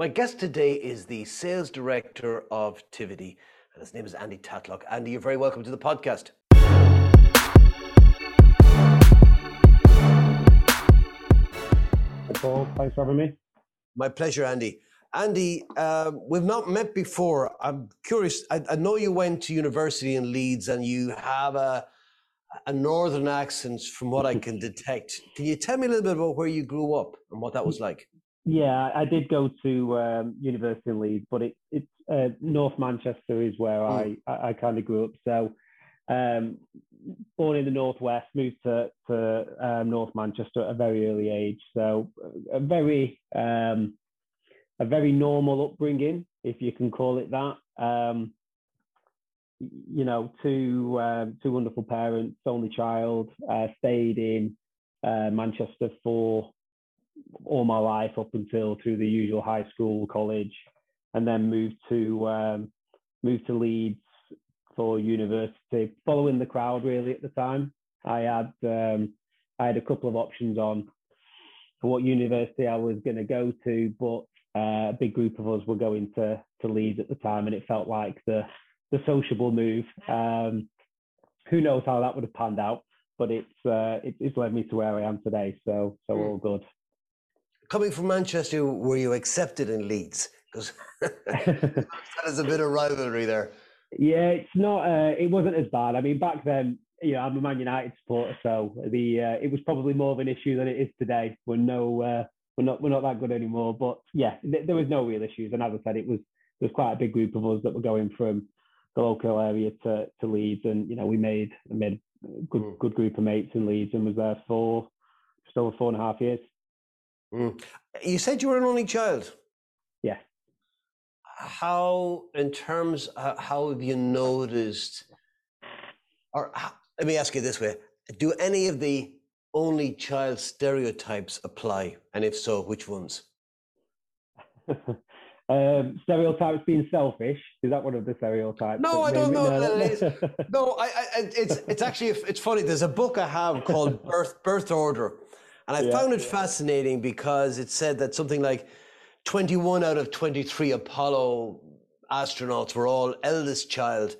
My guest today is the sales director of Tivity, and his name is Andy Tatlock. Andy, you're very welcome to the podcast. Hi, Paul, thanks for having me. My pleasure, Andy. Andy, uh, we've not met before. I'm curious. I, I, know you went to university in Leeds and you have a, a northern accent from what I can detect. Can you tell me a little bit about where you grew up and what that was like? Yeah, I did go to um, university in Leeds, but it, it's uh, North Manchester is where mm. I, I, I kind of grew up. So, um, born in the northwest, moved to to um, North Manchester at a very early age. So, a very um, a very normal upbringing, if you can call it that. Um, you know, two um, two wonderful parents, only child, uh, stayed in uh, Manchester for all my life up until through the usual high school, college, and then moved to um, moved to Leeds for university, following the crowd really at the time. I had um, I had a couple of options on for what university I was going to go to, but uh, a big group of us were going to to Leeds at the time, and it felt like the the sociable move. Um, who knows how that would have panned out, but it's uh, it, it's led me to where I am today. So so mm. all good. Coming from Manchester, were you accepted in Leeds? Because that is a bit of rivalry there. Yeah, it's not. Uh, it wasn't as bad. I mean, back then, you know, I'm a Man United supporter, so the uh, it was probably more of an issue than it is today. We're no uh, we're not we're not that good anymore. But yeah, th- there was no real issues. And as I said, it was there was quite a big group of us that were going from the local area to, to Leeds, and you know we made made a good mm. good group of mates in Leeds, and was there for just over four and a half years. Mm. You said you were an only child. Yeah. How, in terms, uh, how have you noticed, or how, let me ask you this way: Do any of the only child stereotypes apply? And if so, which ones? um, stereotypes being selfish is that one of the stereotypes? No, I don't know. No, no I, I, it's it's actually it's funny. There's a book I have called Birth Birth Order, and I yeah, found it yeah. fascinating because it said that something like 21 out of 23 Apollo astronauts were all eldest child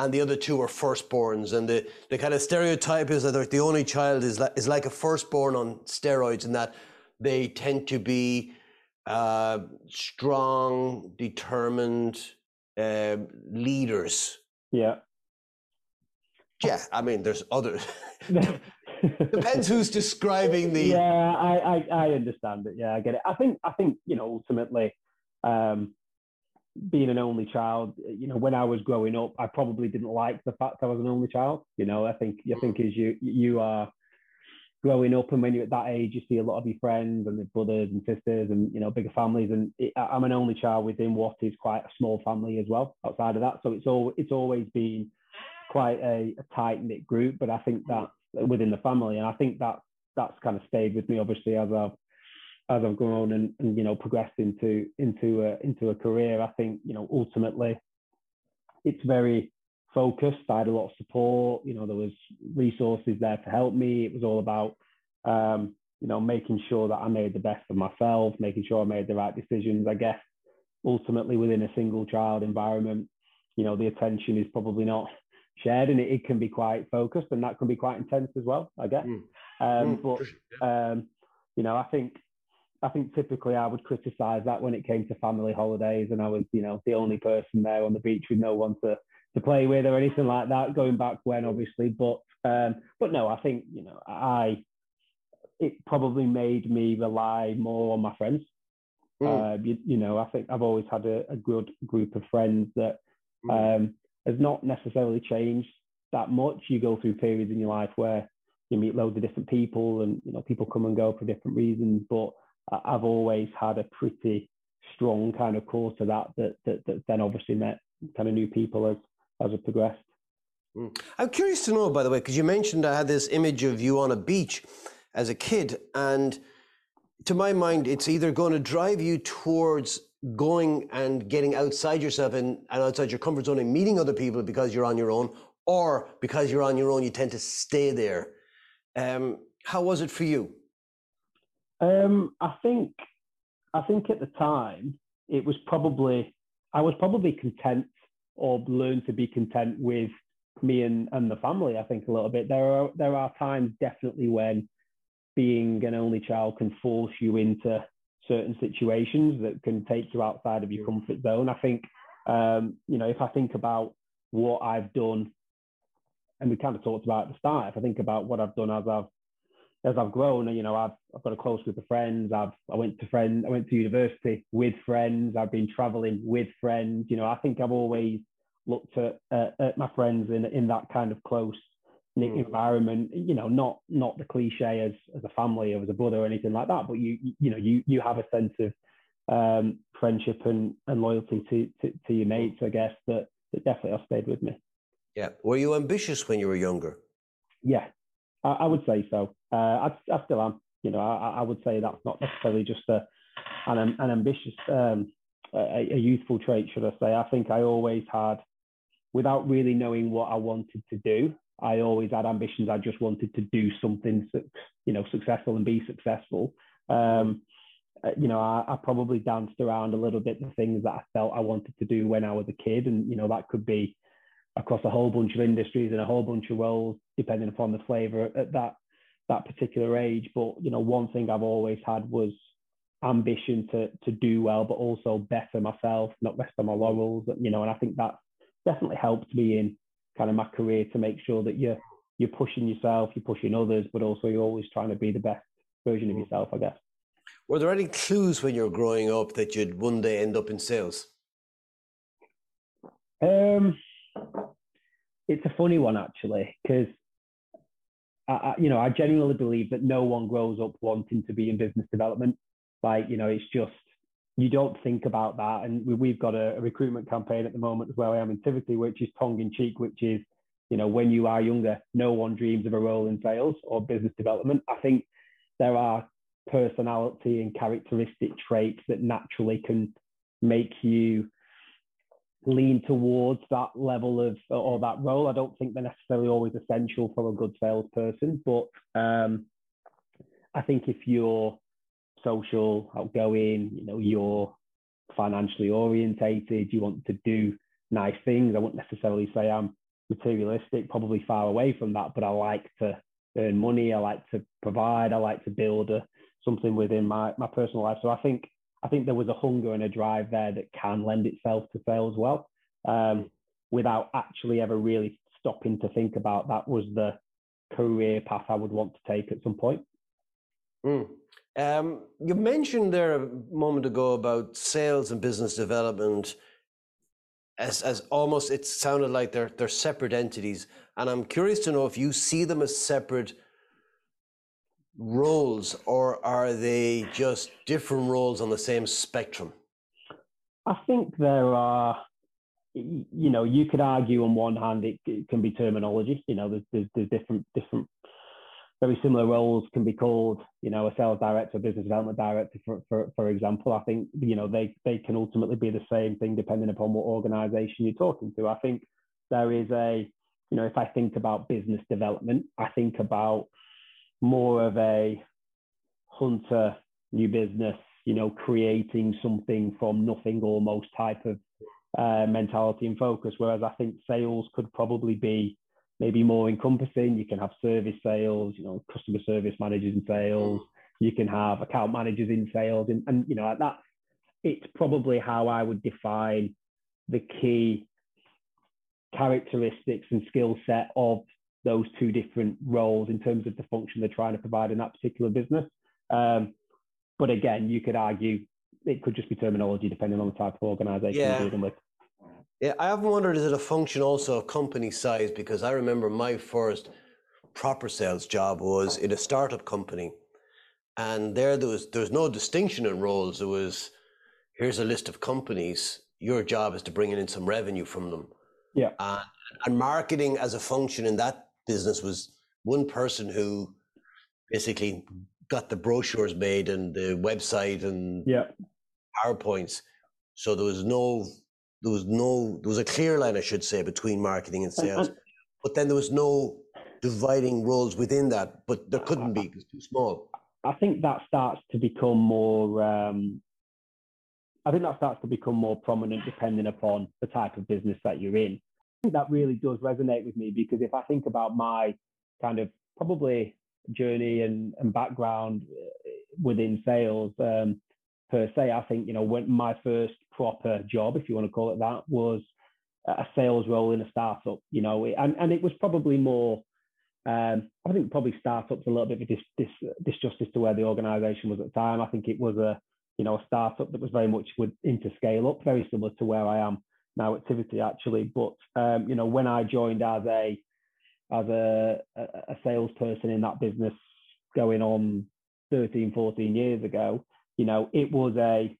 and the other two were firstborns. And the, the kind of stereotype is that the only child is like, is like a firstborn on steroids in that they tend to be uh, strong, determined uh, leaders. Yeah. Yeah, I mean, there's other. Depends who's describing the. Yeah, I, I, I understand it. Yeah, I get it. I think I think you know ultimately, um, being an only child, you know, when I was growing up, I probably didn't like the fact I was an only child. You know, I think I think as you you are growing up and when you're at that age, you see a lot of your friends and their brothers and sisters and you know bigger families. And it, I'm an only child within what is quite a small family as well. Outside of that, so it's all it's always been quite a, a tight knit group. But I think that within the family, and I think that that's kind of stayed with me obviously as I've as I've grown and, and you know progressed into into a into a career, I think you know ultimately it's very focused. I had a lot of support. You know, there was resources there to help me. It was all about um, you know making sure that I made the best of myself, making sure I made the right decisions. I guess ultimately within a single child environment, you know, the attention is probably not shared and it, it can be quite focused and that can be quite intense as well. I guess. Mm. Um, mm, but um, you know, I think I think typically I would criticize that when it came to family holidays and I was, you know, the only person there on the beach with no one to, to play with or anything like that, going back when obviously. But um, but no, I think, you know, I it probably made me rely more on my friends. Mm. Uh, you, you, know, I think I've always had a, a good group of friends that mm. um, has not necessarily changed that much. You go through periods in your life where you meet loads of different people and you know people come and go for different reasons, but I've always had a pretty strong kind of core to that that that, that then obviously met kind of new people as as it progressed. Mm. I'm curious to know, by the way, because you mentioned I had this image of you on a beach as a kid, and to my mind, it's either going to drive you towards going and getting outside yourself and, and outside your comfort zone and meeting other people because you're on your own, or because you're on your own, you tend to stay there. Um, how was it for you? Um, I think I think at the time it was probably I was probably content or learned to be content with me and, and the family. I think a little bit. There are there are times definitely when being an only child can force you into certain situations that can take you outside of your comfort zone. I think um, you know if I think about what I've done, and we kind of talked about at the start. If I think about what I've done as I've as I've grown, you know, I've I've got a close group of friends. I've I went to friends. I went to university with friends. I've been traveling with friends. You know, I think I've always looked at uh, at my friends in in that kind of close mm. environment. You know, not not the cliche as as a family or as a brother or anything like that. But you you know you you have a sense of um, friendship and and loyalty to, to to your mates. I guess that that definitely have stayed with me. Yeah. Were you ambitious when you were younger? Yeah, I, I would say so. Uh, I, I, still am. You know, I, I, would say that's not necessarily just a, an, an ambitious, um, a, a, youthful trait, should I say. I think I always had, without really knowing what I wanted to do, I always had ambitions. I just wanted to do something, you know, successful and be successful. Um, uh, you know, I, I, probably danced around a little bit the things that I felt I wanted to do when I was a kid, and you know, that could be across a whole bunch of industries and a whole bunch of roles, depending upon the flavour at that that particular age. But you know, one thing I've always had was ambition to to do well, but also better myself, not rest on my laurels. You know, and I think that definitely helped me in kind of my career to make sure that you're you're pushing yourself, you're pushing others, but also you're always trying to be the best version of mm. yourself, I guess. Were there any clues when you were growing up that you'd one day end up in sales? Um, it's a funny one actually because I, I, you know I genuinely believe that no one grows up wanting to be in business development. Like you know, it's just you don't think about that. And we, have got a, a, recruitment campaign at the moment as well. I am in Tivity, which is tongue in cheek, which is you know when you are younger, no one dreams of a role in sales or business development. I think there are personality and characteristic traits that naturally can make you lean towards that level of or that role. I don't think they're necessarily always essential for a good salesperson, but um, I think if you're social, outgoing, you know, you're financially orientated, you want to do nice things. I wouldn't necessarily say I'm materialistic, probably far away from that, but I like to earn money. I like to provide. I like to build a, something within my, my personal life. So I think I think there was a hunger and a drive there that can lend itself to sales well, um, without actually ever really stopping to think about that was the career path I would want to take at some point. Mm. Um, you mentioned there a moment ago about sales and business development as, as almost it sounded like they're they're separate entities, and I'm curious to know if you see them as separate roles, or are they just different roles on the same spectrum? I think there are, you know, you could argue on one hand it, it can be terminology. You know, there's, there's, there's different different very similar roles can be called, you know, a sales director, business development director, for, for, for example. I think, you know, they, they can ultimately be the same thing depending upon what organization you're talking to. I think there is a, you know, if I think about business development, I think about more of a hunter, new business, you know, creating something from nothing almost type of uh, mentality and focus. Whereas I think sales could probably be maybe more encompassing. You can have service sales, you know, customer service managers in sales. You can have account managers in sales, and, and you know that it's probably how I would define the key characteristics and skill set of those two different roles in terms of the function they're trying to provide in that particular business. Um, but again, you could argue it could just be terminology depending on the type of organization yeah. you're dealing with. Yeah, I often wondered is it a function also of company size? Because I remember my first proper sales job was in a startup company. And there there was there was no distinction in roles. It was here's a list of companies. Your job is to bring in some revenue from them. Yeah. And, and marketing as a function in that business was one person who basically got the brochures made and the website and yeah. PowerPoints. So there was no, there was no, there was a clear line, I should say, between marketing and sales. but then there was no dividing roles within that. But there couldn't be; it's too small. I think that starts to become more. Um, I think that starts to become more prominent depending upon the type of business that you're in. I think that really does resonate with me because if I think about my kind of probably journey and, and background uh, within sales um, per se, I think, you know, when my first proper job, if you want to call it that, was a sales role in a startup, you know, and, and it was probably more, um, I think probably startups a little bit of dis, dis, disjustice to where the organization was at the time. I think it was a, you know, a startup that was very much with, into scale up, very similar to where I am now at Tivity actually. But, um, you know, when I joined as a, as a, a salesperson in that business going on 13, 14 years ago, you know, it was a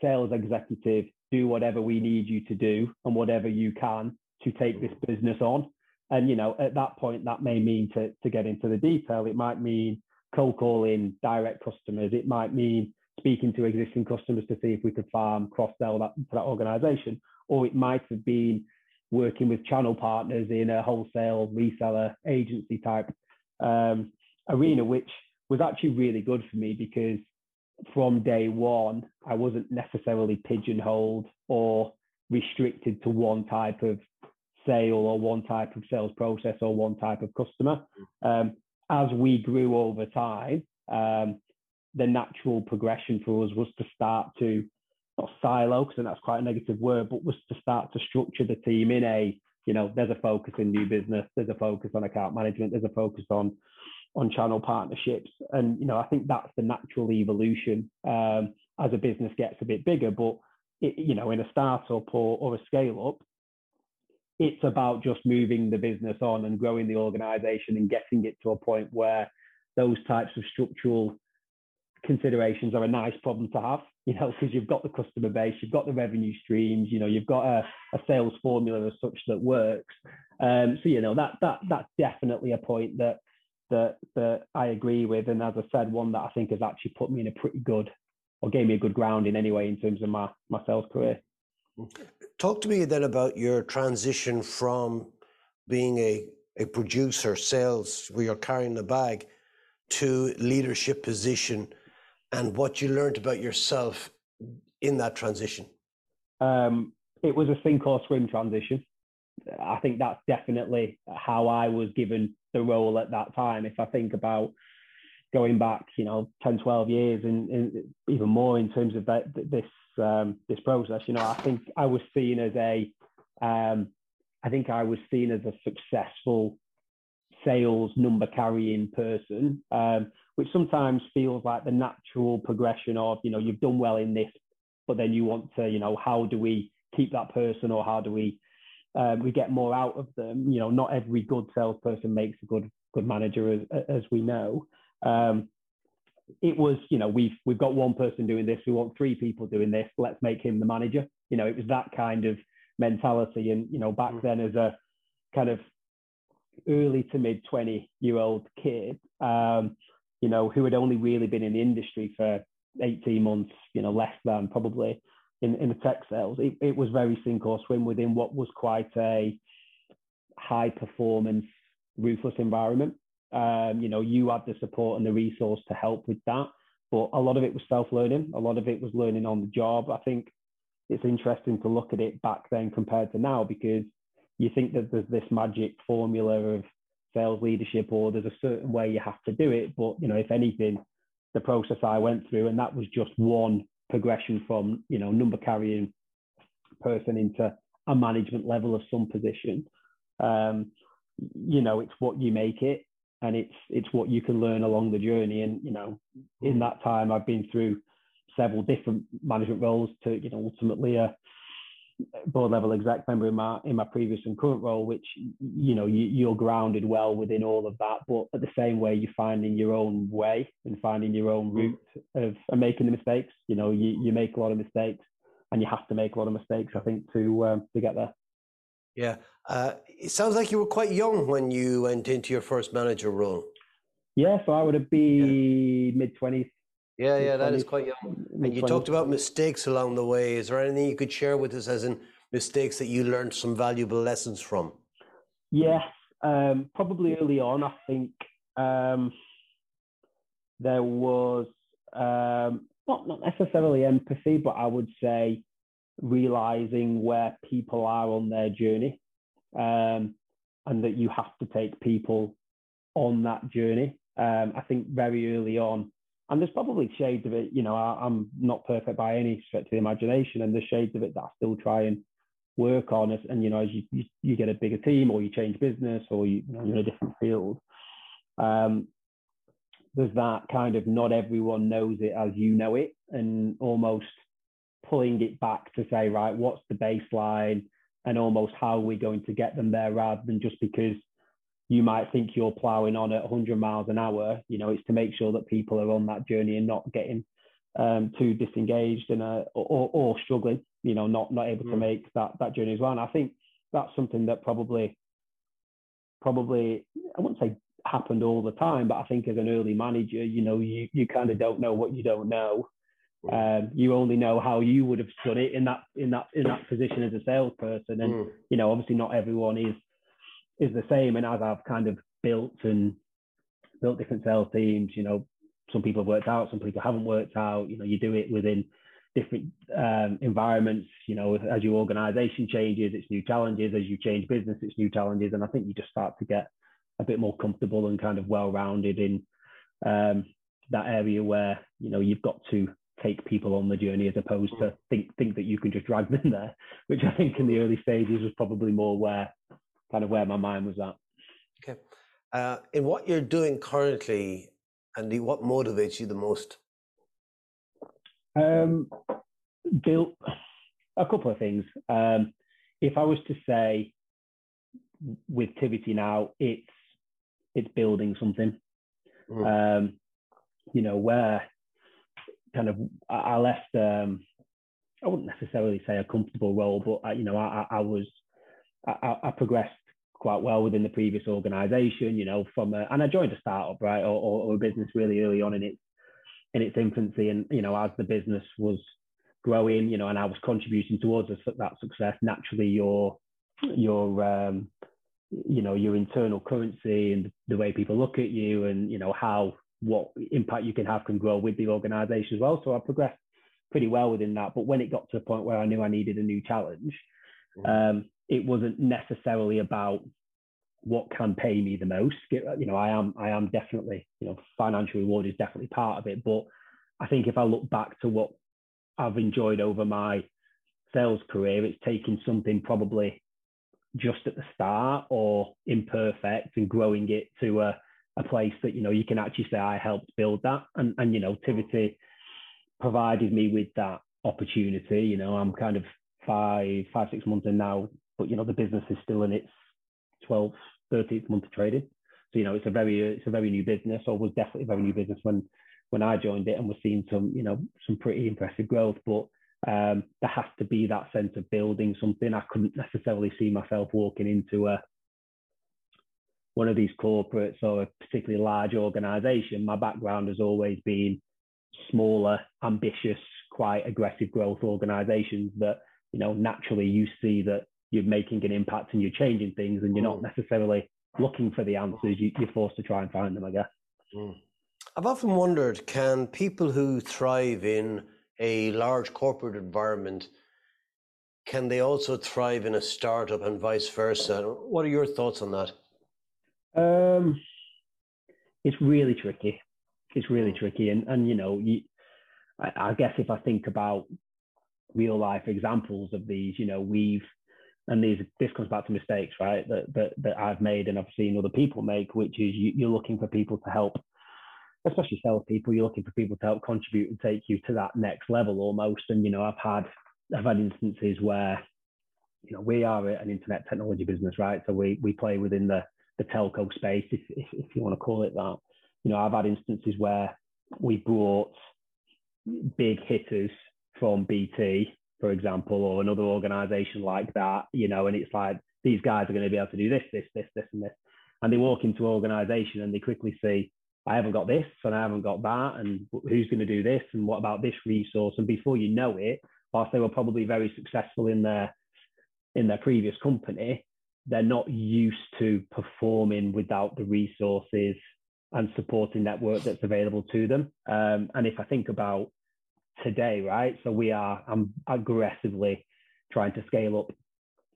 sales executive, do whatever we need you to do and whatever you can to take this business on. And, you know, at that point, that may mean to, to get into the detail, it might mean cold calling direct customers. It might mean speaking to existing customers to see if we could farm cross sell that to that organization. Or it might have been working with channel partners in a wholesale reseller agency type um, arena, which was actually really good for me because from day one, I wasn't necessarily pigeonholed or restricted to one type of sale or one type of sales process or one type of customer. Um, as we grew over time, um, the natural progression for us was to start to not silo, because that's quite a negative word, but was to start to structure the team in a, you know, there's a focus in new business, there's a focus on account management, there's a focus on on channel partnerships. And, you know, I think that's the natural evolution um, as a business gets a bit bigger. But, it, you know, in a startup or, or a scale up, it's about just moving the business on and growing the organization and getting it to a point where those types of structural considerations are a nice problem to have, you know, because you've got the customer base, you've got the revenue streams, you know, you've got a, a sales formula as such that works. Um, so, you know, that that that's definitely a point that that that I agree with, and as I said, one that I think has actually put me in a pretty good or gave me a good ground grounding anyway in terms of my my sales career. Talk to me then about your transition from being a a producer, sales, where you're carrying the bag, to leadership position, and what you learned about yourself in that transition. Um, it was a sink or swim transition. I think that's definitely how I was given the role at that time. If I think about going back, you know, 10, 12 years and, and even more in terms of that, this um, this process, you know, I think I was seen as a, um, I think I was seen as a successful sales number carrying person, um, which sometimes feels like the natural progression of, you know, you've done well in this, but then you want to, you know, how do we keep that person or how do we um, we get more out of them. You know, not every good salesperson makes a good good manager, as, as we know. Um, it was, you know, we've we've got one person doing this. We want three people doing this. Let's make him the manager. You know, it was that kind of mentality. And you know, back mm. then, as a kind of early to mid twenty year old kid, um, you know, who had only really been in the industry for eighteen months, you know, less than probably in, in the tech sales, it, it was very sink or swim within what was quite a high performance, ruthless environment. Um, you know, you had the support and the resource to help with that, but a lot of it was self learning. A lot of it was learning on the job. I think it's interesting to look at it back then compared to now because you think that there's this magic formula of sales leadership or there's a certain way you have to do it. But, you know, if anything, the process I went through, and that was just one progression from you know number carrying person into a management level of some position. Um, you know it's what you make it and it's it's what you can learn along the journey. And you know in that time i've been through several different management roles to you know ultimately a board level exec member in my in my previous and current role, which you know you, you're grounded well within all of that. But at the same way, you're finding your own way and finding your own mm. route of and making the mistakes. You know, you, you make a lot of mistakes, and you have to make a lot of mistakes. I think to um, to get there. Yeah, uh, it sounds like you were quite young when you went into your first manager role. Yeah, so I would be yeah. mid twenties. Yeah, yeah, that is quite young. And you talked about mistakes along the way. Is there anything you could share with us as in mistakes that you learned some valuable lessons from? Yes, um, probably early on, I think um, there was um, not not necessarily empathy, but I would say realizing where people are on their journey, um, and that you have to take people on that journey. Um, I think very early on, and there's probably shades of it. You know, I, am not perfect by any stretch of the imagination, and there's shades of it that I still try and work on. As, and you know, as you, you, you get a bigger team, or you change business, or you, you know, you're in a different field. Um, there's that kind of not everyone knows it as you know it, and almost pulling it back to say, right, what's the baseline, and almost how are we going to get them there, rather than just because you might think you're plowing on at 100 miles an hour. You know, it's to make sure that people are on that journey and not getting um, too disengaged and uh, or, or, struggling. You know, not not able mm. to make that that journey as well. And I think that's something that probably probably I wouldn't say happened all the time, but I think as an early manager, you know, you, you kind of don't know what you don't know. Um, you only know how you would have done it in that in that in that position as a salesperson, and mm. you know, obviously not everyone is is the same. And as I've kind of built and built different sales teams, you know, some people have worked out, some people haven't worked out. You know, you do it within different um, environments. You know, as your organisation changes, it's new challenges. As you change business, it's new challenges. And I think you just start to get a bit more comfortable and kind of well-rounded in um, that area where you know you've got to take people on the journey as opposed to think think that you can just drag them there, which I think in the early stages was probably more where kind of where my mind was at. Okay, uh, in what you're doing currently, Andy, what motivates you the most? Um, built a couple of things. Um, if I was to say with Tivity now, it's it's building something. Mm. Um, you know, where kind of I left, um, I wouldn't necessarily say a comfortable role, but I, you know, I, I was, I, I, progressed quite well within the previous organization, you know, from a, and I joined a startup, right, or, or, a business really early on in its, in its infancy. And, you know, as the business was growing, you know, and I was contributing towards that success, naturally your, your, um, you know your internal currency and the way people look at you and you know how what impact you can have can grow with the organization as well so i progressed pretty well within that but when it got to a point where i knew i needed a new challenge mm-hmm. um, it wasn't necessarily about what can pay me the most. Uh, you know i am i am definitely you know financial reward is definitely part of it but i think if i look back to what i've enjoyed over my sales career it's taking something probably just at the start or imperfect and growing it to a, a place that you know you can actually say I helped build that. And and you know Tivity provided me with that opportunity. You know I'm kind of five five six months in now but you know the business is still in its 12th 13th month of trading so you know it's a very it's a very new business or was definitely a very new business when when I joined it and we're seeing some you know some pretty impressive growth but um, there has to be that sense of building something. I couldn't necessarily see myself walking into a one of these corporates or a particularly large organization. My background has always been smaller, ambitious, quite aggressive growth organizations that, you know, naturally you see that you're making an impact and you're changing things and you're not mm. necessarily looking for the answers. You, are forced to try and find them, I guess. Mm. I've often wondered can people who thrive in a large corporate environment, can they also thrive in a startup and vice versa? What are your thoughts on that? Um, it's really tricky. It's really hmm. tricky, and and you know, you, I, I guess if I think about real life examples of these, you know, we've and these this comes back to mistakes, right? That that that I've made and I've seen other people make, which is you, you're looking for people to help especially salespeople, you're looking for people to help contribute and take you to that next level almost. And you know, I've had I've had instances where you know we are an internet technology business, right? So we we play within the the telco space, if if, if you want to call it that. You know, I've had instances where we brought big hitters from BT, for example, or another organization like that, you know, and it's like these guys are going to be able to do this, this, this, this, and this. And they walk into an organization and they quickly see, I haven't got this and I haven't got that, and who's going to do this, and what about this resource? And before you know it, whilst they were probably very successful in their in their previous company, they're not used to performing without the resources and supporting network that's available to them. Um, and if I think about today, right? So we are I'm aggressively trying to scale up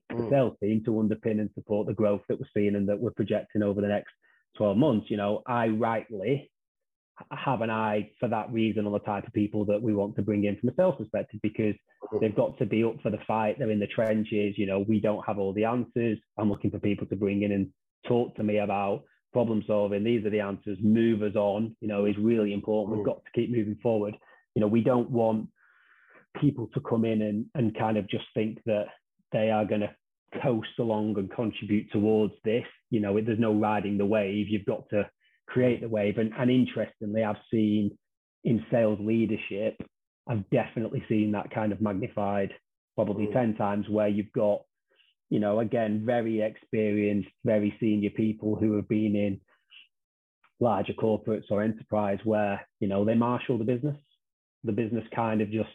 the mm. sales team to underpin and support the growth that we're seeing and that we're projecting over the next 12 months. You know, I rightly have an eye for that reason on the type of people that we want to bring in from a sales perspective because mm. they've got to be up for the fight. They're in the trenches. You know, we don't have all the answers. I'm looking for people to bring in and talk to me about problem solving. These are the answers. Move us on, you know, is really important. We've mm. got to keep moving forward. You know, we don't want people to come in and, and kind of just think that they are going to coast along and contribute towards this. You know, there's no riding the wave. You've got to create the wave. And, and interestingly, I've seen in sales leadership, I've definitely seen that kind of magnified probably mm. 10 times where you've got you know, again, very experienced, very senior people who have been in larger corporates or enterprise where, you know, they marshal the business. The business kind of just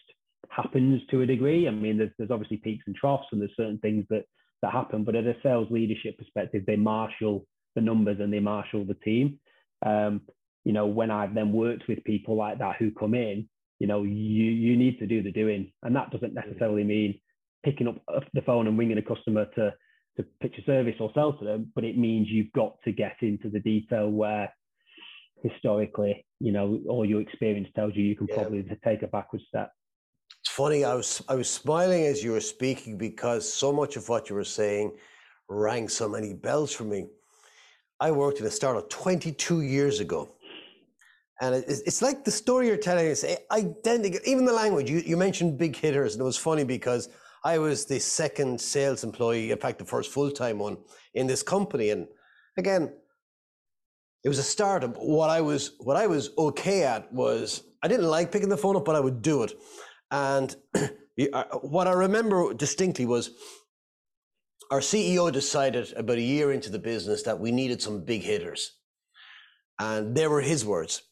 happens to a degree. I mean, there's, there's obviously peaks and troughs and there's certain things that, that happen, but at a sales leadership perspective, they marshal the numbers and they marshal the team. Um, you know, when I've then worked with people like that who come in, you know, you, you need to do the doing. And that doesn't necessarily mean picking up the phone and ringing a customer to to pitch a service or sell to them, but it means you've got to get into the detail where historically, you know, all your experience tells you you can yeah. probably take a backward step. It's funny. I was I was smiling as you were speaking because so much of what you were saying rang so many bells for me. I worked in a startup 22 years ago. And it's like the story you're telling is identical. Even the language, you, you mentioned big hitters, and it was funny because I was the second sales employee, in fact, the first full time one in this company. And again, it was a startup. What I was what I was okay at was I didn't like picking the phone up, but I would do it. And uh, what I remember distinctly was our CEO decided about a year into the business that we needed some big hitters. And they were his words.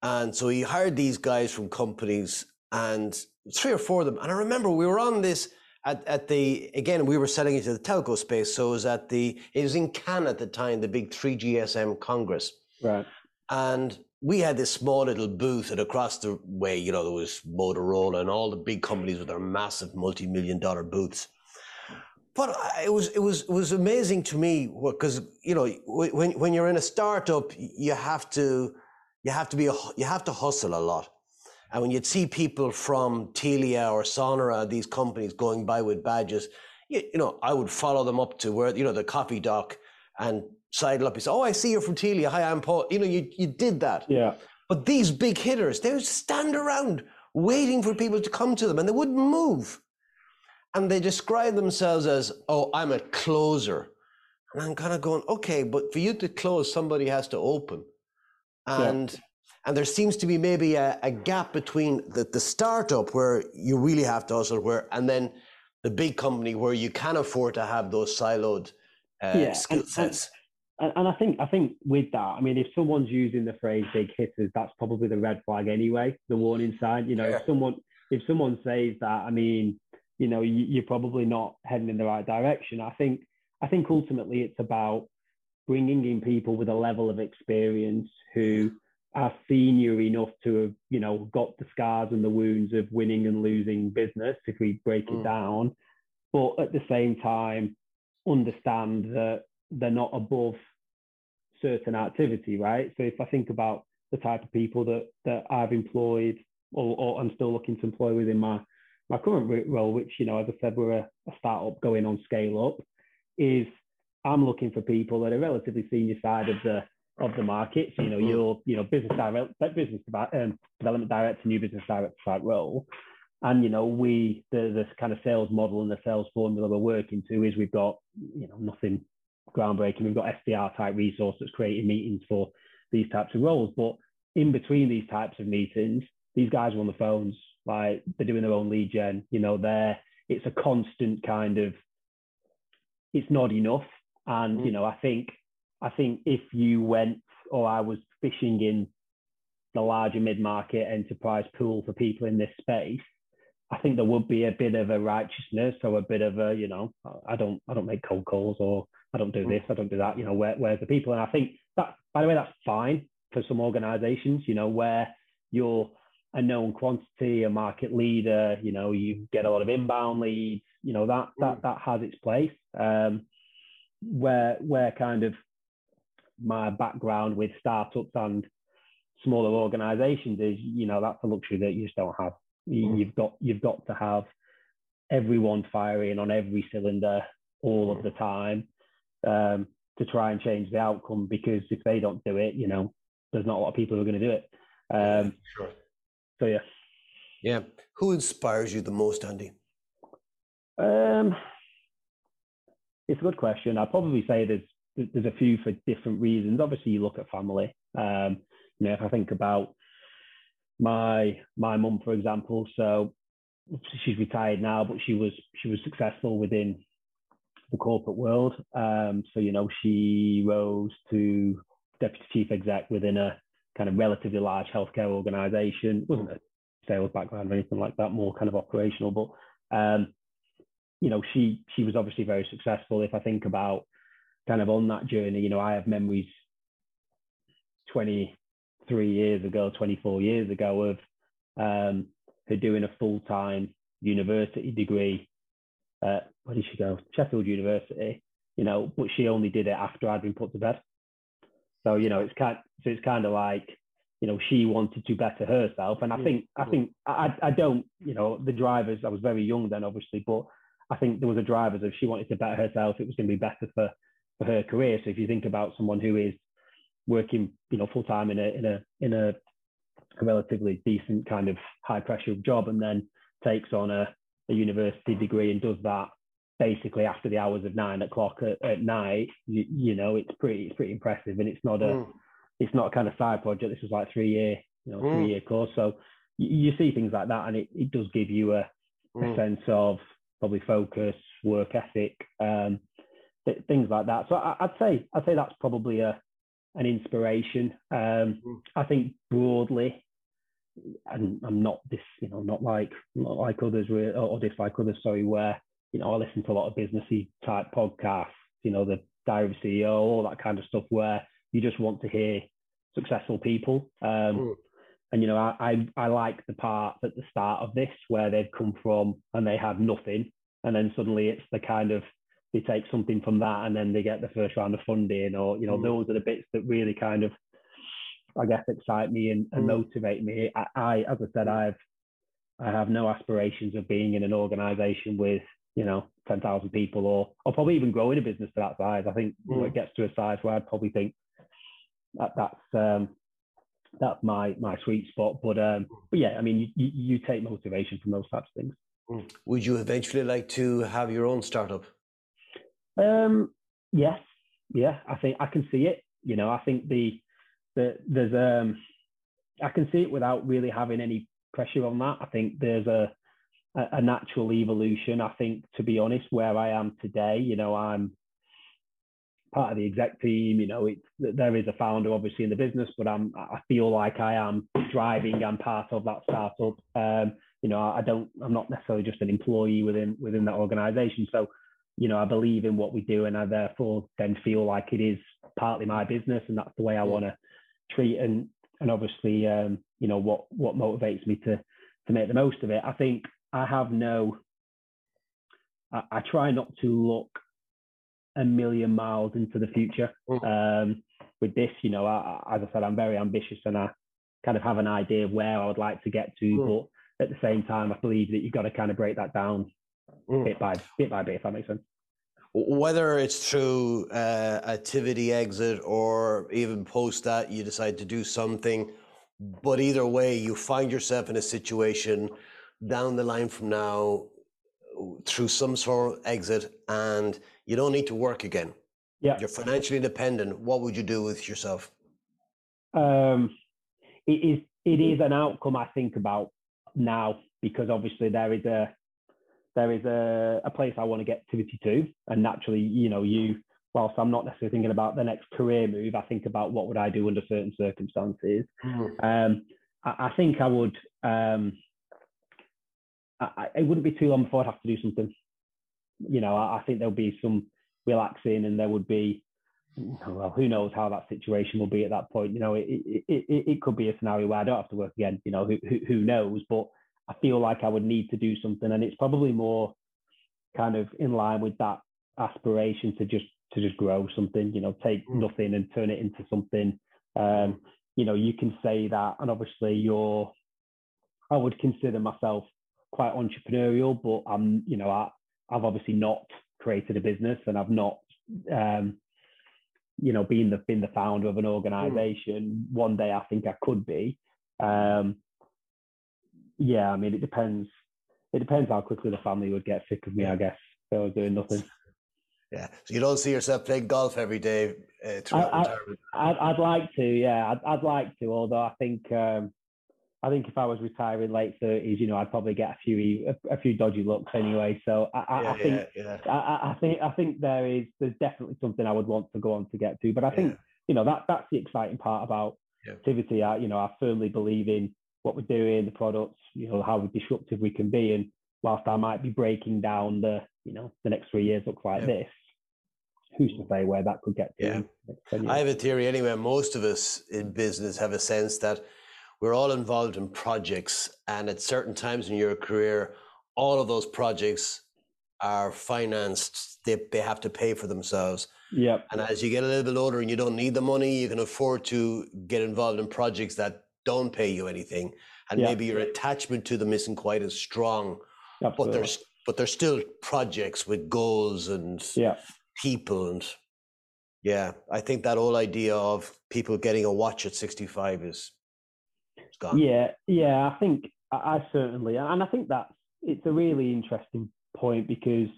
And so he hired these guys from companies and three or four of them. And I remember we were on this at, at the again we were selling into the telco space so it was at the it was in cannes at the time the big 3gsm congress. Right. And we had this small little booth and across the way you know there was motorola and all the big companies with their massive multi-million dollar booths. But it was it was it was amazing to me because you know when when you're in a startup you have to you have to be a, you have to hustle a lot and when you'd see people from Telia or Sonera, these companies going by with badges, you, you, know, I would follow them up to where, you know, the coffee dock and sidle up. You say, Oh, I see you're from Telia. Hi, I'm Paul. You know, you, you did that. Yeah. But these big hitters, they would stand around waiting for people to come to them and they wouldn't move. And they describe themselves as, Oh, I'm a closer. And I'm kind of going, okay, but for you to close, somebody has to open. And yeah. And there seems to be maybe a, a gap between the, the startup where you really have to hustle, where and then the big company where you can afford to have those siloed uh, yeah, skill sets. And, and, I think I think with that, I mean, if someone's using the phrase "big hitters," that's probably the red flag anyway, the warning sign. You know, yeah. if someone if someone says that, I mean, you know, you, you're probably not heading in the right direction. I think I think ultimately it's about bringing in people with a level of experience who are senior enough to have, you know, got the scars and the wounds of winning and losing business, if we break mm. it down, but at the same time, understand that they're not above certain activity, right? So if I think about the type of people that that I've employed or, or I'm still looking to employ within my my current role, which you know, as I said, we're a, a startup going on scale up, is I'm looking for people that are relatively senior side of the of the market. So, you know, mm-hmm. your you know business direct, business um, development director, new business director type role, and you know we the this kind of sales model and the sales formula we're working to is we've got you know nothing groundbreaking. We've got SDR type resource that's creating meetings for these types of roles, but in between these types of meetings, these guys are on the phones, like they're doing their own lead gen. You know, they're it's a constant kind of it's not enough. And mm. you know, I think I think if you went or I was fishing in the larger mid-market enterprise pool for people in this space, I think there would be a bit of a righteousness or a bit of a, you know, I don't, I don't make cold calls or I don't do this, I don't do that. You know, where, where's the people? And I think that, by the way, that's fine for some organisations. You know, where you're a known quantity, a market leader. You know, you get a lot of inbound leads. You know that that mm. that has its place. Um, where where kind of my background with startups and smaller organizations is, you know, that's a luxury that you just don't have. You, mm. You've got you've got to have everyone firing on every cylinder all of mm. the time um, to try and change the outcome. Because if they don't do it, you know, there's not a lot of people who are going to do it. Um, sure. So yeah. Yeah. Who inspires you the most, Andy? Um, it's a good question. I'd probably say there's there's a few for different reasons. Obviously, you look at family. Um, you know, if I think about my my mum, for example, so she's retired now, but she was she was successful within the corporate world. Um, so you know, she rose to deputy chief exec within a kind of relatively large healthcare organization. wasn't a sales background or anything like that, more kind of operational. But um, you know, she she was obviously very successful. If I think about kind of on that journey, you know, I have memories 23 years ago, 24 years ago of um, her doing a full time university degree. At, where did she go? Sheffield University. You know, but she only did it after I'd been put to bed. So you know, it's kind so it's kind of like you know she wanted to better herself, and I mm, think I think I I don't you know the drivers. I was very young then, obviously, but I think there was a driver that if she wanted to better herself, it was going to be better for for her career. So if you think about someone who is working you know full time in a in a in a, relatively decent kind of high pressure job, and then takes on a, a university degree and does that basically after the hours of nine o'clock at, at night, you, you, know, it's pretty it's pretty impressive, and it's not a mm. it's not a kind of side project. This was like three year you know mm. three year course, so you, you, see things like that, and it, it does give you a, mm. a sense of probably focus, work ethic, um, th- things like that. So I, would say I'd say that's probably a an inspiration. Um, mm. I think broadly. And I'm not this, you know, not like not like others, or dislike others. Sorry, where you know, I listen to a lot of businessy type podcasts, you know, the Diary of a CEO, all that kind of stuff, where you just want to hear successful people. Um, mm. And you know, I, I, I like the part at the start of this where they've come from and they had nothing, and then suddenly it's the kind of they take something from that and then they get the first round of funding, or you know, mm. those are the bits that really kind of, I guess, excite me and, and mm. motivate me. I, I, as I said, I've I have no aspirations of being in an organization with you know, 10,000 people or, or probably even growing a business to that size. I think mm. when it gets to a size where I'd probably think that that's, um, that's my, my sweet spot. But, um, but yeah, I mean, you, you take motivation from those types of things. Mm. Would you eventually like to have your own startup? Um, yes. Yeah. I think I can see it. You know, I think the, the, there's, um, I can see it without really having any pressure on that. I think there's a, a, natural evolution. I think, to be honest, where I am today, you know, I'm part of the exec team. You know, it's there is a founder obviously in the business, but I'm I feel like I am driving. I'm part of that startup. Um, you know, I don't. I'm not necessarily just an employee within within that organization. So, you know, I believe in what we do, and I therefore then feel like it is partly my business, and that's the way I want to treat and and obviously, um, you know, what what motivates me to to make the most of it. I think I have no, I, I, try not to look a million miles into the future. Mm. Um, with this, you know, I, as I said, I'm very ambitious and I kind of have an idea of where I would like to get to. Mm. But at the same time, I believe that you've got to kind of break that down mm. bit by bit by bit, if that makes sense. Whether it's through uh, a Tivity exit or even post that you decide to do something, but either way, you find yourself in a situation down the line from now through some sort of exit and you don't need to work again. Yeah. You're financially independent. What would you do with yourself? Um, it is it is an outcome I think about now because obviously there is a there is a, a place I want to get activity to. And naturally, you know, you whilst I'm not necessarily thinking about the next career move, I think about what would I do under certain circumstances. Mm. Um, I, I, think I would um, I, it wouldn't be too long before I'd have to do something. You know, I, I think there'll be some relaxing and there would be well, who knows how that situation will be at that point? You know, it it, it, it could be a scenario where I don't have to work again. You know, who, who who knows? But I feel like I would need to do something, and it's probably more kind of in line with that aspiration to just to just grow something. You know, take mm. nothing and turn it into something. Um, you know, you can say that, and obviously you're. I would consider myself quite entrepreneurial, but I'm, you know, I, I've obviously not created a business, and I've not um, you know, being the been the founder of an organization, mm. one day I think I could be. Um, yeah, I mean, it depends. It depends how quickly the family would get sick of me, I guess. So I was doing nothing. Yeah, so you don't see yourself playing golf every day. Uh, I, I, would like to, yeah, I'd, I'd like to. Although I think um, I think if I was retiring late thirties, you know, I'd probably get a few a, a few dodgy looks anyway. So I, I, yeah, I think yeah, yeah. I, I, think I think there is there's definitely something I would want to go on to get to. But I think you know that that's the exciting part about a Tivity. I you know I firmly believe in what we're doing, the products, you know how disruptive we can be. And whilst I might be breaking down the you know the next three years looks like this, who's to say where that could get to? Yeah. I have a theory anyway. Most of us in business have a sense that we're all involved in projects, and at certain times in your career, all of those projects are financed. They, they have to pay for themselves. Yeah. And as you get a little bit older and you don't need the money, you can afford to get involved in projects that don't pay you anything, and yep. maybe your attachment to them isn't quite as strong. Absolutely. But there's but there's still projects with goals and yeah. people and yeah, I think that whole idea of people getting a watch at 65 is gone. Yeah, yeah, I think I, I certainly, and I think that's it's a really interesting point because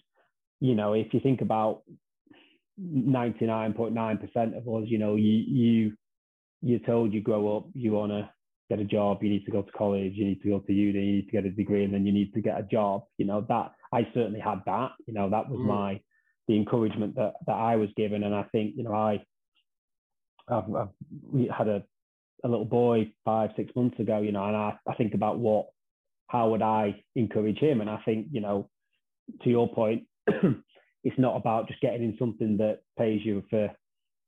you know if you think about 99.9% of us, you know, you you you're told you grow up, you want to get a job, you need to go to college, you need to go to uni, you need to get a degree, and then you need to get a job. You know that I certainly had that. You know that was mm. my the encouragement that that I was given, and I think you know I I've, I've had a a little boy five, six months ago, you know, and I, I think about what, how would I encourage him? And I think, you know, to your point, it's not about just getting in something that pays you for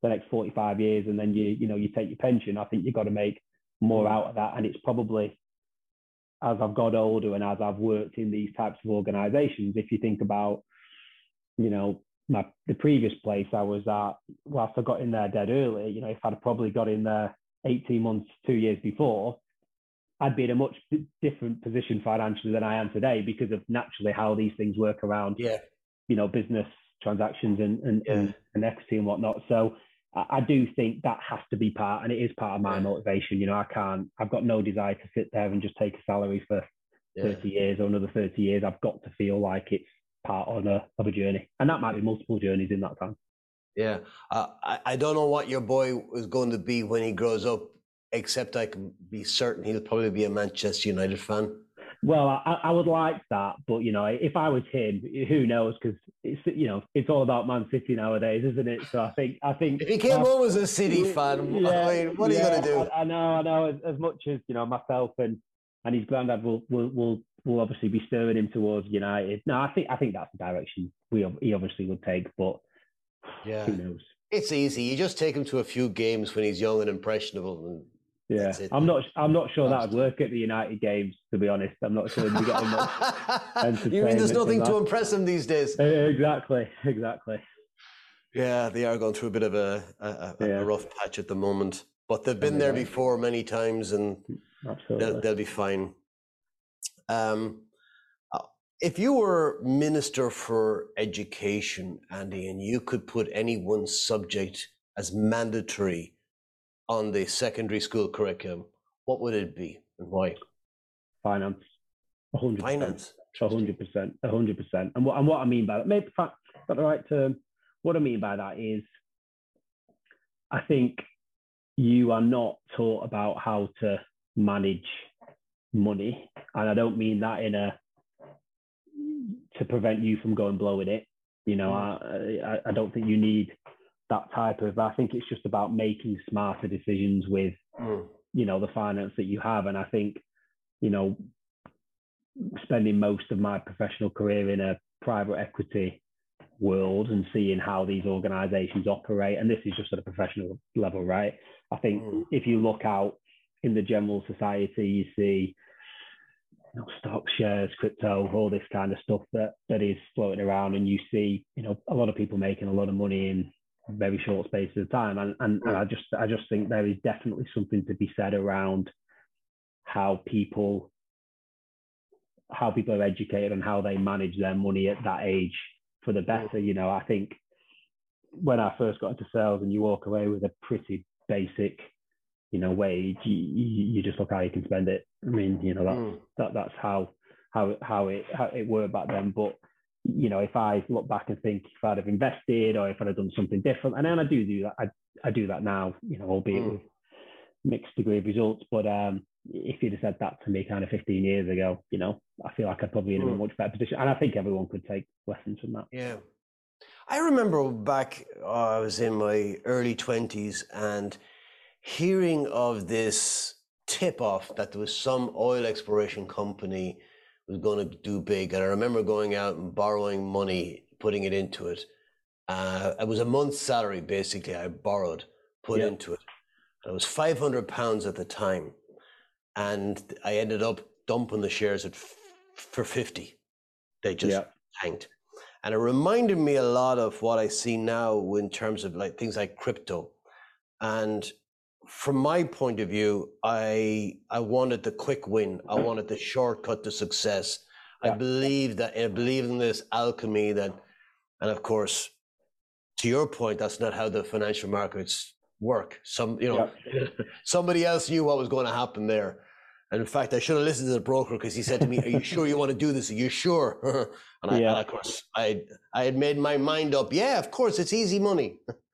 the next 45 years and then you, you know, you take your pension. I think you've got to make more out of that. And it's probably as I've got older and as I've worked in these types of organizations, if you think about, you know, my the previous place I was at, whilst I got in there dead early, you know, if I'd probably got in there 18 months, two years before, I'd be in a much different position financially than I am today because of naturally how these things work around, yeah. you know, business transactions and and, yeah. and, and, equity and whatnot. So I, do think that has to be part, and it is part of my yeah. motivation. You know, I can't, I've got no desire to sit there and just take a salary for yeah. 30 years or another 30 years. I've got to feel like it's part of a, of a journey, and that might be multiple journeys in that time. Yeah, uh, I, I don't know what your boy is going to be when he grows up, except I can be certain he'll probably be a Manchester United fan. Well, I, I would like that, but you know, if I was him, who knows? Because it's you know, it's all about Man City nowadays, isn't it? So I think I think if he came home as a City fan, yeah, I mean, what are yeah, you going to do? I, I, know, I know. As, as, much as you know, myself and and his granddad will will will will obviously be stirring him towards United. No, I think I think that's the direction we he obviously would take, but yeah. Who knows? It's easy. You just take him to a few games when he's young and impressionable, and yeah, I'm not. I'm not sure that would work at the United games. To be honest, I'm not sure you get much. you mean there's nothing to impress them these days? Exactly. Exactly. Yeah, they are going through a bit of a, a, yeah. a rough patch at the moment, but they've been there before many times, and they'll, they'll, be fine. Um, if you were Minister for Education, Andy, and you could put any one subject as mandatory on the secondary school curriculum, what would it be and why? Finance. 100%. Finance. 100%. 100%. And what, and what I mean by that, maybe not the right term. What I mean by that is, I think you are not taught about how to manage money. And I don't mean that in a to prevent you from going blowing it. You know, mm. I, I, I don't think you need that type of. I think it's just about making smarter decisions with, mm. you know, the finance that you have. And I think, you know, spending most of my professional career in a private equity world and seeing how these organizations operate. And this is just at a professional level, right? I think mm. if you look out in the general society, you see you know, stock shares, crypto, all this kind of stuff that, that is floating around. And you see, you know, a lot of people making a lot of money in very short spaces of time. And, and, and I just I just think there is definitely something to be said around how people how people are educated and how they manage their money at that age for the better. You know, I think when I first got into sales and you walk away with a pretty basic, you know, wage, you, you just look how you can spend it. I mean, you know, that, mm. that that's how how how it how it worked back then. But you know, if I look back and think if I'd have invested or if I'd have done something different, and then I do do that, I I do that now, you know, albeit mm. with mixed degree of results. But um, if you'd have said that to me kind of 15 years ago, you know, I feel like I'd probably be in a mm. much better position. And I think everyone could take lessons from that. Yeah. I remember back, uh, I was in my early 20s and hearing of this tip off that there was some oil exploration company was going to do big. And I remember going out and borrowing money, putting it into it. Uh, it was a month's salary, basically, I borrowed, put into it. It was 500 pounds at the time and I ended up dumping the shares at f- for 50. They just yeah. tanked. And it reminded me a lot of what I see now in terms of like things like crypto. And from my point of view, I I wanted the quick win. I mm-hmm. wanted the shortcut to success. Yeah. I believe that I believe in this alchemy that, and of course, to your point, that's not how the financial markets work. Some you know, yeah. somebody else knew what was going to happen there. And in fact, I should have listened to the broker because he said to me, "Are you sure you want to do this? Are you sure?" and, I, yeah. and of course, I I had made my mind up. Yeah, of course, it's easy money.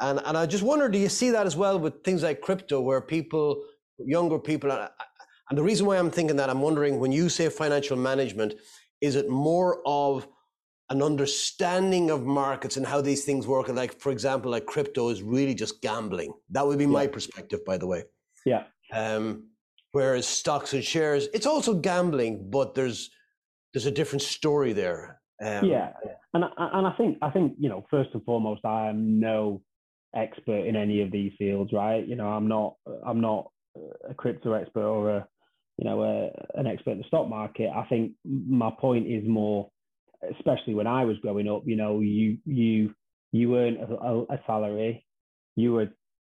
and and I just wonder, do you see that as well with things like crypto, where people, younger people, and the reason why I'm thinking that, I'm wondering when you say financial management, is it more of an understanding of markets and how these things work? Like, for example, like crypto is really just gambling. That would be my perspective, by the way. Yeah. Um, Whereas stocks and shares, it's also gambling, but there's there's a different story there. Um, yeah, and and I think I think you know first and foremost, I am no expert in any of these fields, right? You know, I'm not I'm not a crypto expert or a you know a, an expert in the stock market. I think my point is more, especially when I was growing up. You know, you you you earn a, a salary, you were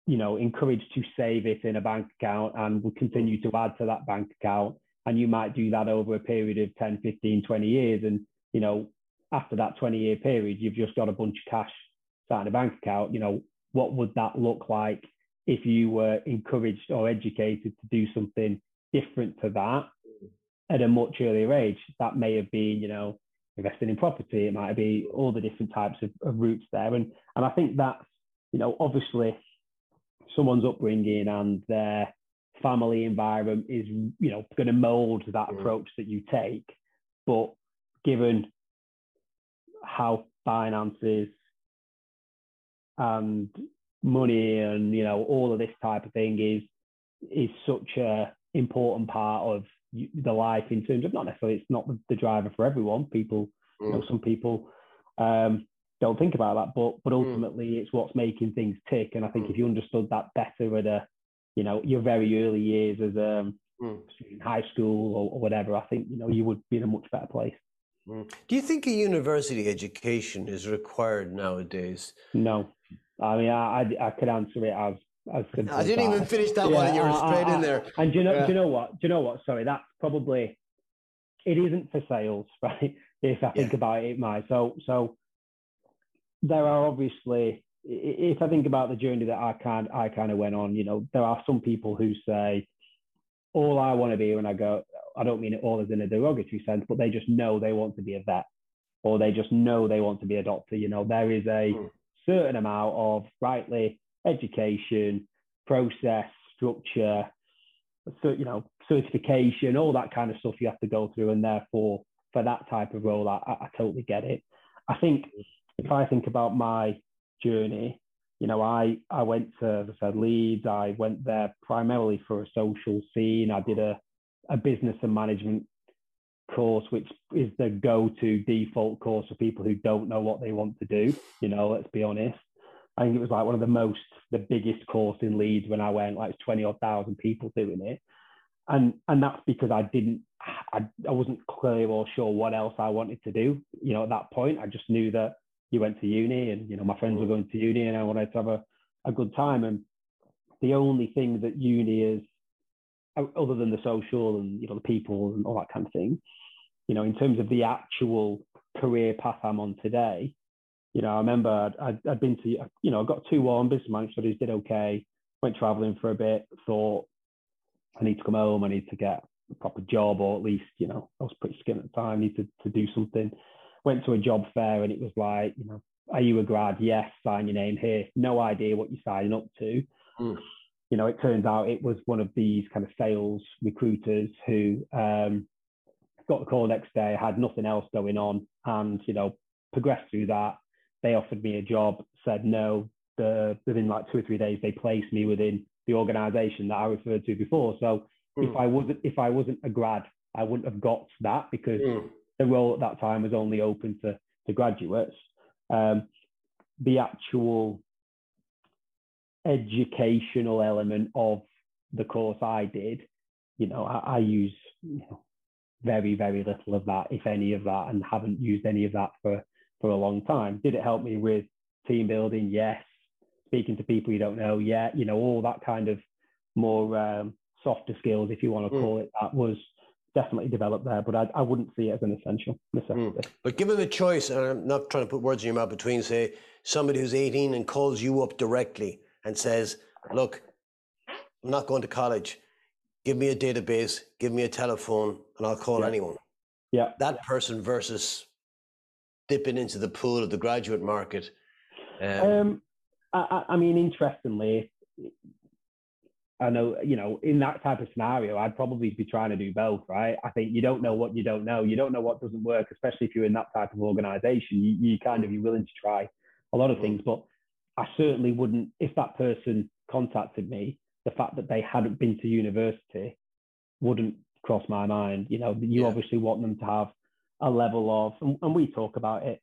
you know, encouraged to save it in a bank account and will continue to add to that bank account. And you might do that over a period of 10, 15, 20 years. And, you know, after that 20 year period, you've just got a bunch of cash sat in a bank account. You know, what would that look like if you were encouraged or educated to do something different to that at a much earlier age? That may have been, you know, investing in property. It might be all the different types of, of routes there. And, and I think that's, you know, obviously someone's upbringing and their family environment is you know going to mold that mm. approach that you take but given how finances and money and you know all of this type of thing is is such a important part of the life in terms of not necessarily it's not the driver for everyone people mm. you know mm. some people um don't think about that. But but hmm. ultimately, mm. it's what's making things tick. And I think mm. if you understood that better at a, you know, your very early years as um, mm. in high school or, or, whatever, I think you know you would be in a much better place. Do you think a university education is required nowadays? No, I mean I I, I could answer it as. As I didn't even finish that yeah, one, you were straight I, in there. And do you know? Yeah. Do you know what? Do you know what? Sorry, that's probably it isn't for sales, right? If I think yeah. about it, my so so there are obviously, if I think about the journey that I kind I kind of went on, you know, there are some people who say, all I want to be when I go, I don't mean it all as in a derogatory sense, but they just know they want to be a vet, or they just know they want to be a doctor. You know, there is a mm. Certain amount of rightly education, process, structure, so, you know, certification, all that kind of stuff you have to go through, and therefore for that type of role, I, I totally get it. I think if I think about my journey, you know, I, I went to, as I said, Leeds. I went there primarily for a social scene. I did a, a business and management course, which is the go-to default course for people who don't know what they want to do. You know, let's be honest. I think it was like one of the most, the biggest course in Leeds when I went, like twenty odd thousand people doing it, and and that's because I didn't, I, I wasn't clear or sure what else I wanted to do. You know, at that point, I just knew that you went to uni, and you know, my friends were going to uni, and I wanted to have a, a good time. And the only thing that uni is other than the social and you know the people and all that kind of thing, you know, in terms of the actual career path I'm on today, you know, I remember I'd, I'd, I'd been to, you know, I got two warm business management studies, did okay, went traveling for a bit, thought I need to come home, I need to get a proper job, or at least, you know, I was pretty skinny at the time, I need to, to do something. Went to a job fair and it was like, you know, are you a grad? Yes, sign your name here. No idea what you're signing up to. Mm you know, it turns out it was one of these kind of sales recruiters who um, got the call next day, had nothing else going on, and you know, progressed through that. They offered me a job, said no. The, within like two or three days, they placed me within the organisation that I referred to before. So mm. if I wasn't if I wasn't a grad, I wouldn't have got that because mm. the role at that time was only open to to graduates. Um, the actual educational element of the course I did, you know, I, I use you know, very, very little of that, if any of that, and haven't used any of that for, for a long time. Did it help me with team building? Yes. Speaking to people you don't know, yeah. You know, all that kind of more um, softer skills, if you want to mm. call it that, was definitely developed there, but I, I wouldn't see it as an essential necessity. Mm. But given the choice, and I'm not trying to put words in your mouth between, say, somebody who's 18 and calls you up directly and says, look, I'm not going to college. Give me a database, give me a telephone, and I'll call yeah. anyone. Yeah. That person versus dipping into the pool of the graduate market. Um, um I, I mean, interestingly, I know, you know, in that type of scenario, I'd probably be trying to do both, right? I think you don't know what you don't know. You don't know what doesn't work, especially if you're in that type of organization. You, you kind of, you're willing to try a lot of mm. things. But I certainly wouldn't, if that person contacted me, the fact that they hadn't been to university wouldn't cross my mind. You know, you yeah. obviously want them to have a level of, and, and, we talk about it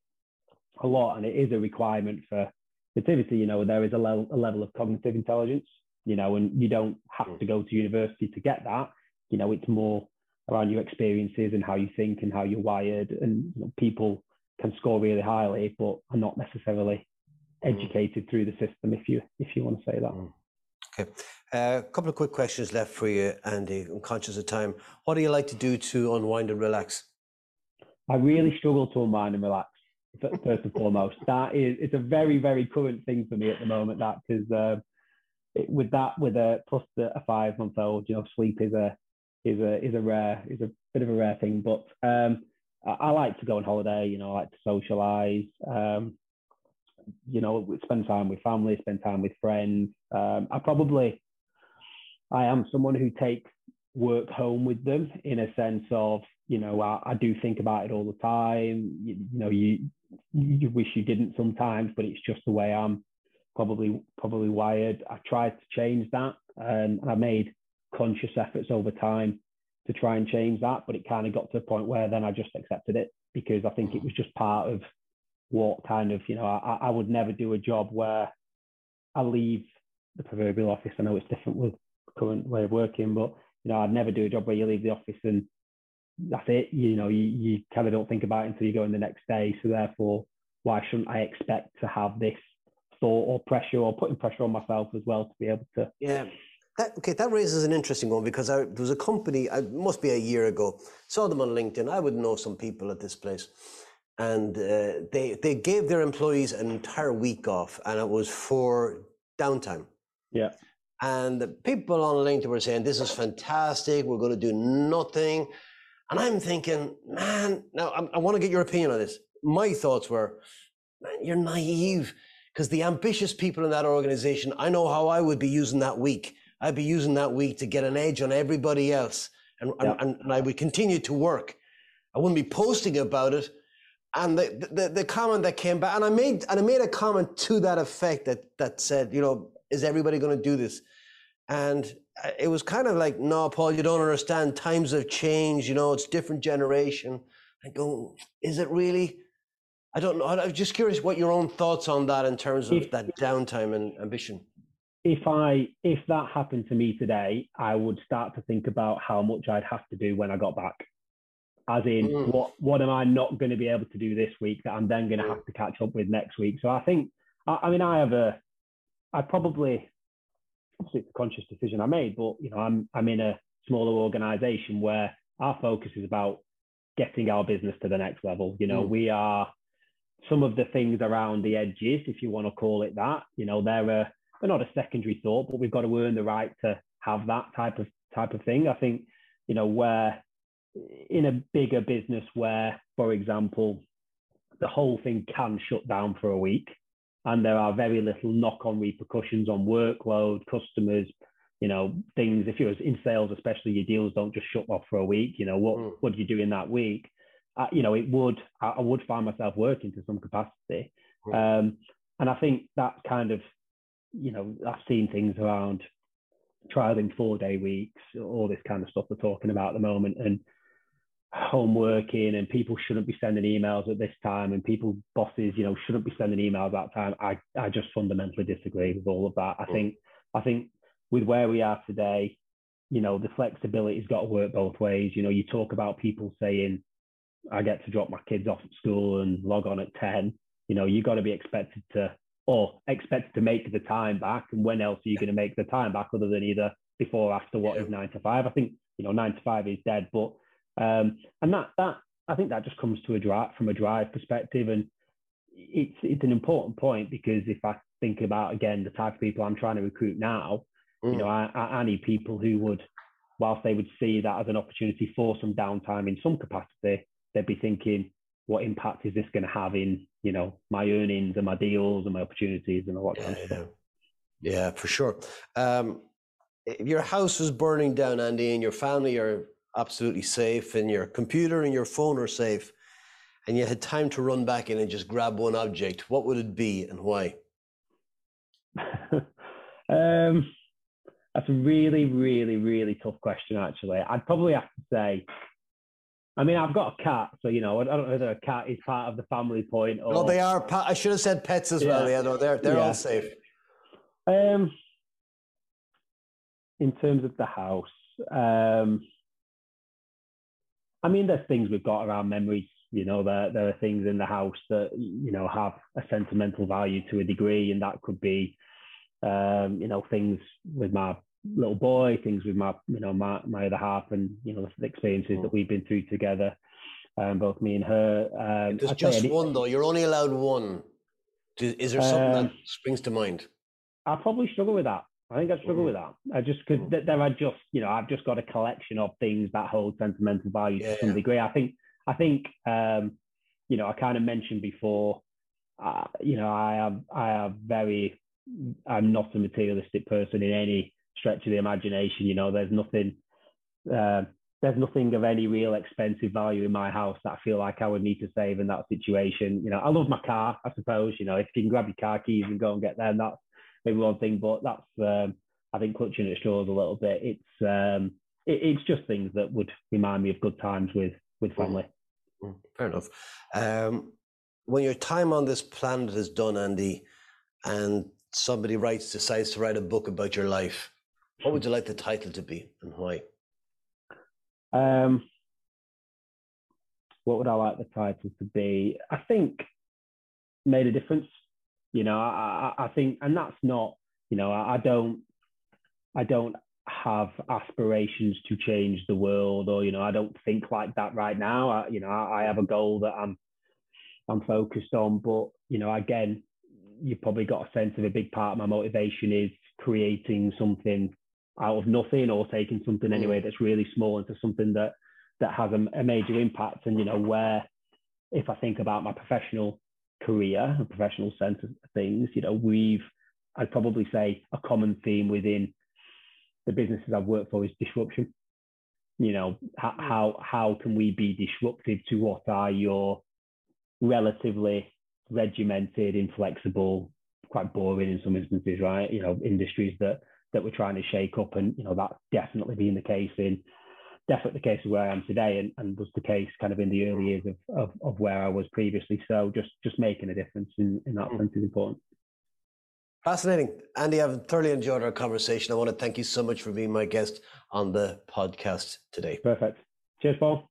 a lot, and it is a requirement for a Tivity. You know, there is a, le- a level of cognitive intelligence, you know, and you don't have mm. to go to university to get that. You know, it's more around your experiences and how you think and how you're wired. And you know, people can score really highly, but are not necessarily Mm. educated through the system, if you if you want to say that. Mm. Okay, uh, a couple of quick questions left for you, Andy. I'm conscious of time. What do you like to do to unwind and relax? I really struggle to unwind and relax. First and foremost, that is it's a very very current thing for me at the moment. That because uh, with that with a plus the, a five month old, you know, sleep is a is a is a rare is a bit of a rare thing. But um, I, I, like to go on holiday. You know, I like to socialize. Um, you know, spend time with family, spend time with friends. Um, I probably, I am someone who takes work home with them in a sense of, you know, I, I do think about it all the time. You, you, know, you you wish you didn't sometimes, but it's just the way I'm probably probably wired. I tried to change that, um, and I made conscious efforts over time to try and change that, but it kind of got to a point where then I just accepted it because I think it was just part of what kind of, you know, I, I would never do a job where I leave the proverbial office. I know it's different with current way of working, but you know, I'd never do a job where you leave the office and that's it. You know, you, you kind of don't think about it until you go in the next day. So therefore, why shouldn't I expect to have this thought or pressure or putting pressure on myself as well to be able to? Yeah. That, okay, that raises an interesting one because I, there was a company, it must be a year ago, saw them on LinkedIn. I would know some people at this place and uh, they they gave their employees an entire week off, and it was for downtime. Yeah. And the people on LinkedIn were saying, "This is fantastic. We're going to do nothing," and I'm thinking, man, now I, I want to get your opinion on this. My thoughts were, man, you're naive because the ambitious people in that organization, I know how I would be using that week. I'd be using that week to get an edge on everybody else, and, yeah. and, and I would continue to work. I wouldn't be posting about it and the, the, the comment that came back, and I made and I made a comment to that effect that that said, you know, is everybody going to do this? And uh, it was kind of like, no, Paul, you don't understand. Times have changed. You know, it's different generation. I go, is it really? I don't know. I'm just curious what your own thoughts on that in terms of if, that downtime and ambition. If I if that happened to me today, I would start to think about how much I'd have to do when I got back. As in, mm. what what am I not going to be able to do this week that I'm then going to mm. have to catch up with next week? So I think, I, I mean, I have a, I probably, obviously it's a conscious decision I made, but you know, I'm I'm in a smaller organisation where our focus is about getting our business to the next level. You know, mm. we are some of the things around the edges, if you want to call it that. You know, they're a, they're not a secondary thought, but we've got to earn the right to have that type of type of thing. I think, you know, where in a bigger business where, for example, the whole thing can shut down for a week and there are very little knock-on repercussions on workload, customers, you know, things. If you're in sales, especially your deals don't just shut off for a week. You know, what mm. what do you do in that week? Uh, you know, it would I, would find myself working to some capacity, mm. um, and I think that kind of, you know, I've seen things around trialing four day weeks, all this kind of stuff we're talking about at the moment, and home working and people shouldn't be sending emails at this time and people bosses you know shouldn't be sending emails at that time i i just fundamentally disagree with all of that i mm. think i think with where we are today, you know, the flexibility's got to work both ways. You know, you talk about people saying, I get to drop my kids off at school and log on at 10. You know, you got to be expected to, or expected to make the time back. And when else are you going to make the time back other than either before or after what yeah. is nine to five? I think, you know, nine to five is dead. But, um, and that, that, I think that just comes to a drive from a drive perspective. And it's, it's an important point because if I think about, again, the type of people I'm trying to recruit now, Mm. You know, I, I, need people who would, whilst they would see that as an opportunity for some downtime in some capacity, they'd be thinking, what impact is this going to have in, you know, my earnings and my deals and my opportunities and all that kind of stuff. Yeah, for sure. Um, your house was burning down, Andy, and your family are absolutely safe, and your computer and your phone are safe, and you had time to run back in and just grab one object, what would it be and why? um, that's a really, really, really tough question, actually. I'd probably have to say, I mean, I've got a cat, so you know, I don't know whether a cat is part of the family point or. No, they are. I should have said pets as yeah. well. Yeah, no, they're they're yeah. all safe. Um, in terms of the house, um, I mean, there's things we've got around memories. You know, there there are things in the house that you know have a sentimental value to a degree, and that could be um, you know, things with my little boy, things with my, you know, my, my other half and, you know, the experiences that we've been through together, um, both me and her. Um, There's just one though, you're only allowed one. Is there something that um, springs to mind? I probably struggle with that. I think I struggle with that. I just because mm. there are just you know I've just got a collection of things that hold sentimental value yeah, to some degree. I think I think um, you know I kind of mentioned before. Uh, you know I have I have very I'm not a materialistic person in any stretch of the imagination. You know, there's nothing, uh, there's nothing of any real expensive value in my house that I feel like I would need to save in that situation. You know, I love my car, I suppose. You know, if you can grab your car keys and go and get them, that's maybe one thing. But that's, um, I think, clutching at straws a little bit. It's, um, it, it's just things that would remind me of good times with with family. Mm, fair enough. Um, when your time on this planet is done, Andy, and somebody writes decides to write a book about your life, what would you like the title to be and why? Um, what would I like the title to be? I think made a difference. You know, I, I, I think, and that's not, you know, I, I don't, I don't have aspirations to change the world, or you know, I don't think like that right now. I, you know, I, I have a goal that I'm, I'm focused on, but you know, again, you've probably got a sense of a big part of my motivation is creating something out of nothing or taking something anyway mm. that's really small into something that that has a, a major impact. And you know, where if I think about my professional career, and professional sense of things, you know, we've I'd probably say a common theme within the businesses I've worked for is disruption. You know, how mm. how, how can we be disruptive to what are your relatively regimented, inflexible, quite boring in some instances, right? You know, industries that that we're trying to shake up. And, you know, that's definitely been the case in, definitely the case of where I am today and, and was the case kind of in the early years of, of, of where I was previously. So just, just making a difference in, in that mm. sense is important. Fascinating. Andy, I've thoroughly enjoyed our conversation. I want to thank you so much for being my guest on the podcast today. Perfect. Cheers, Paul.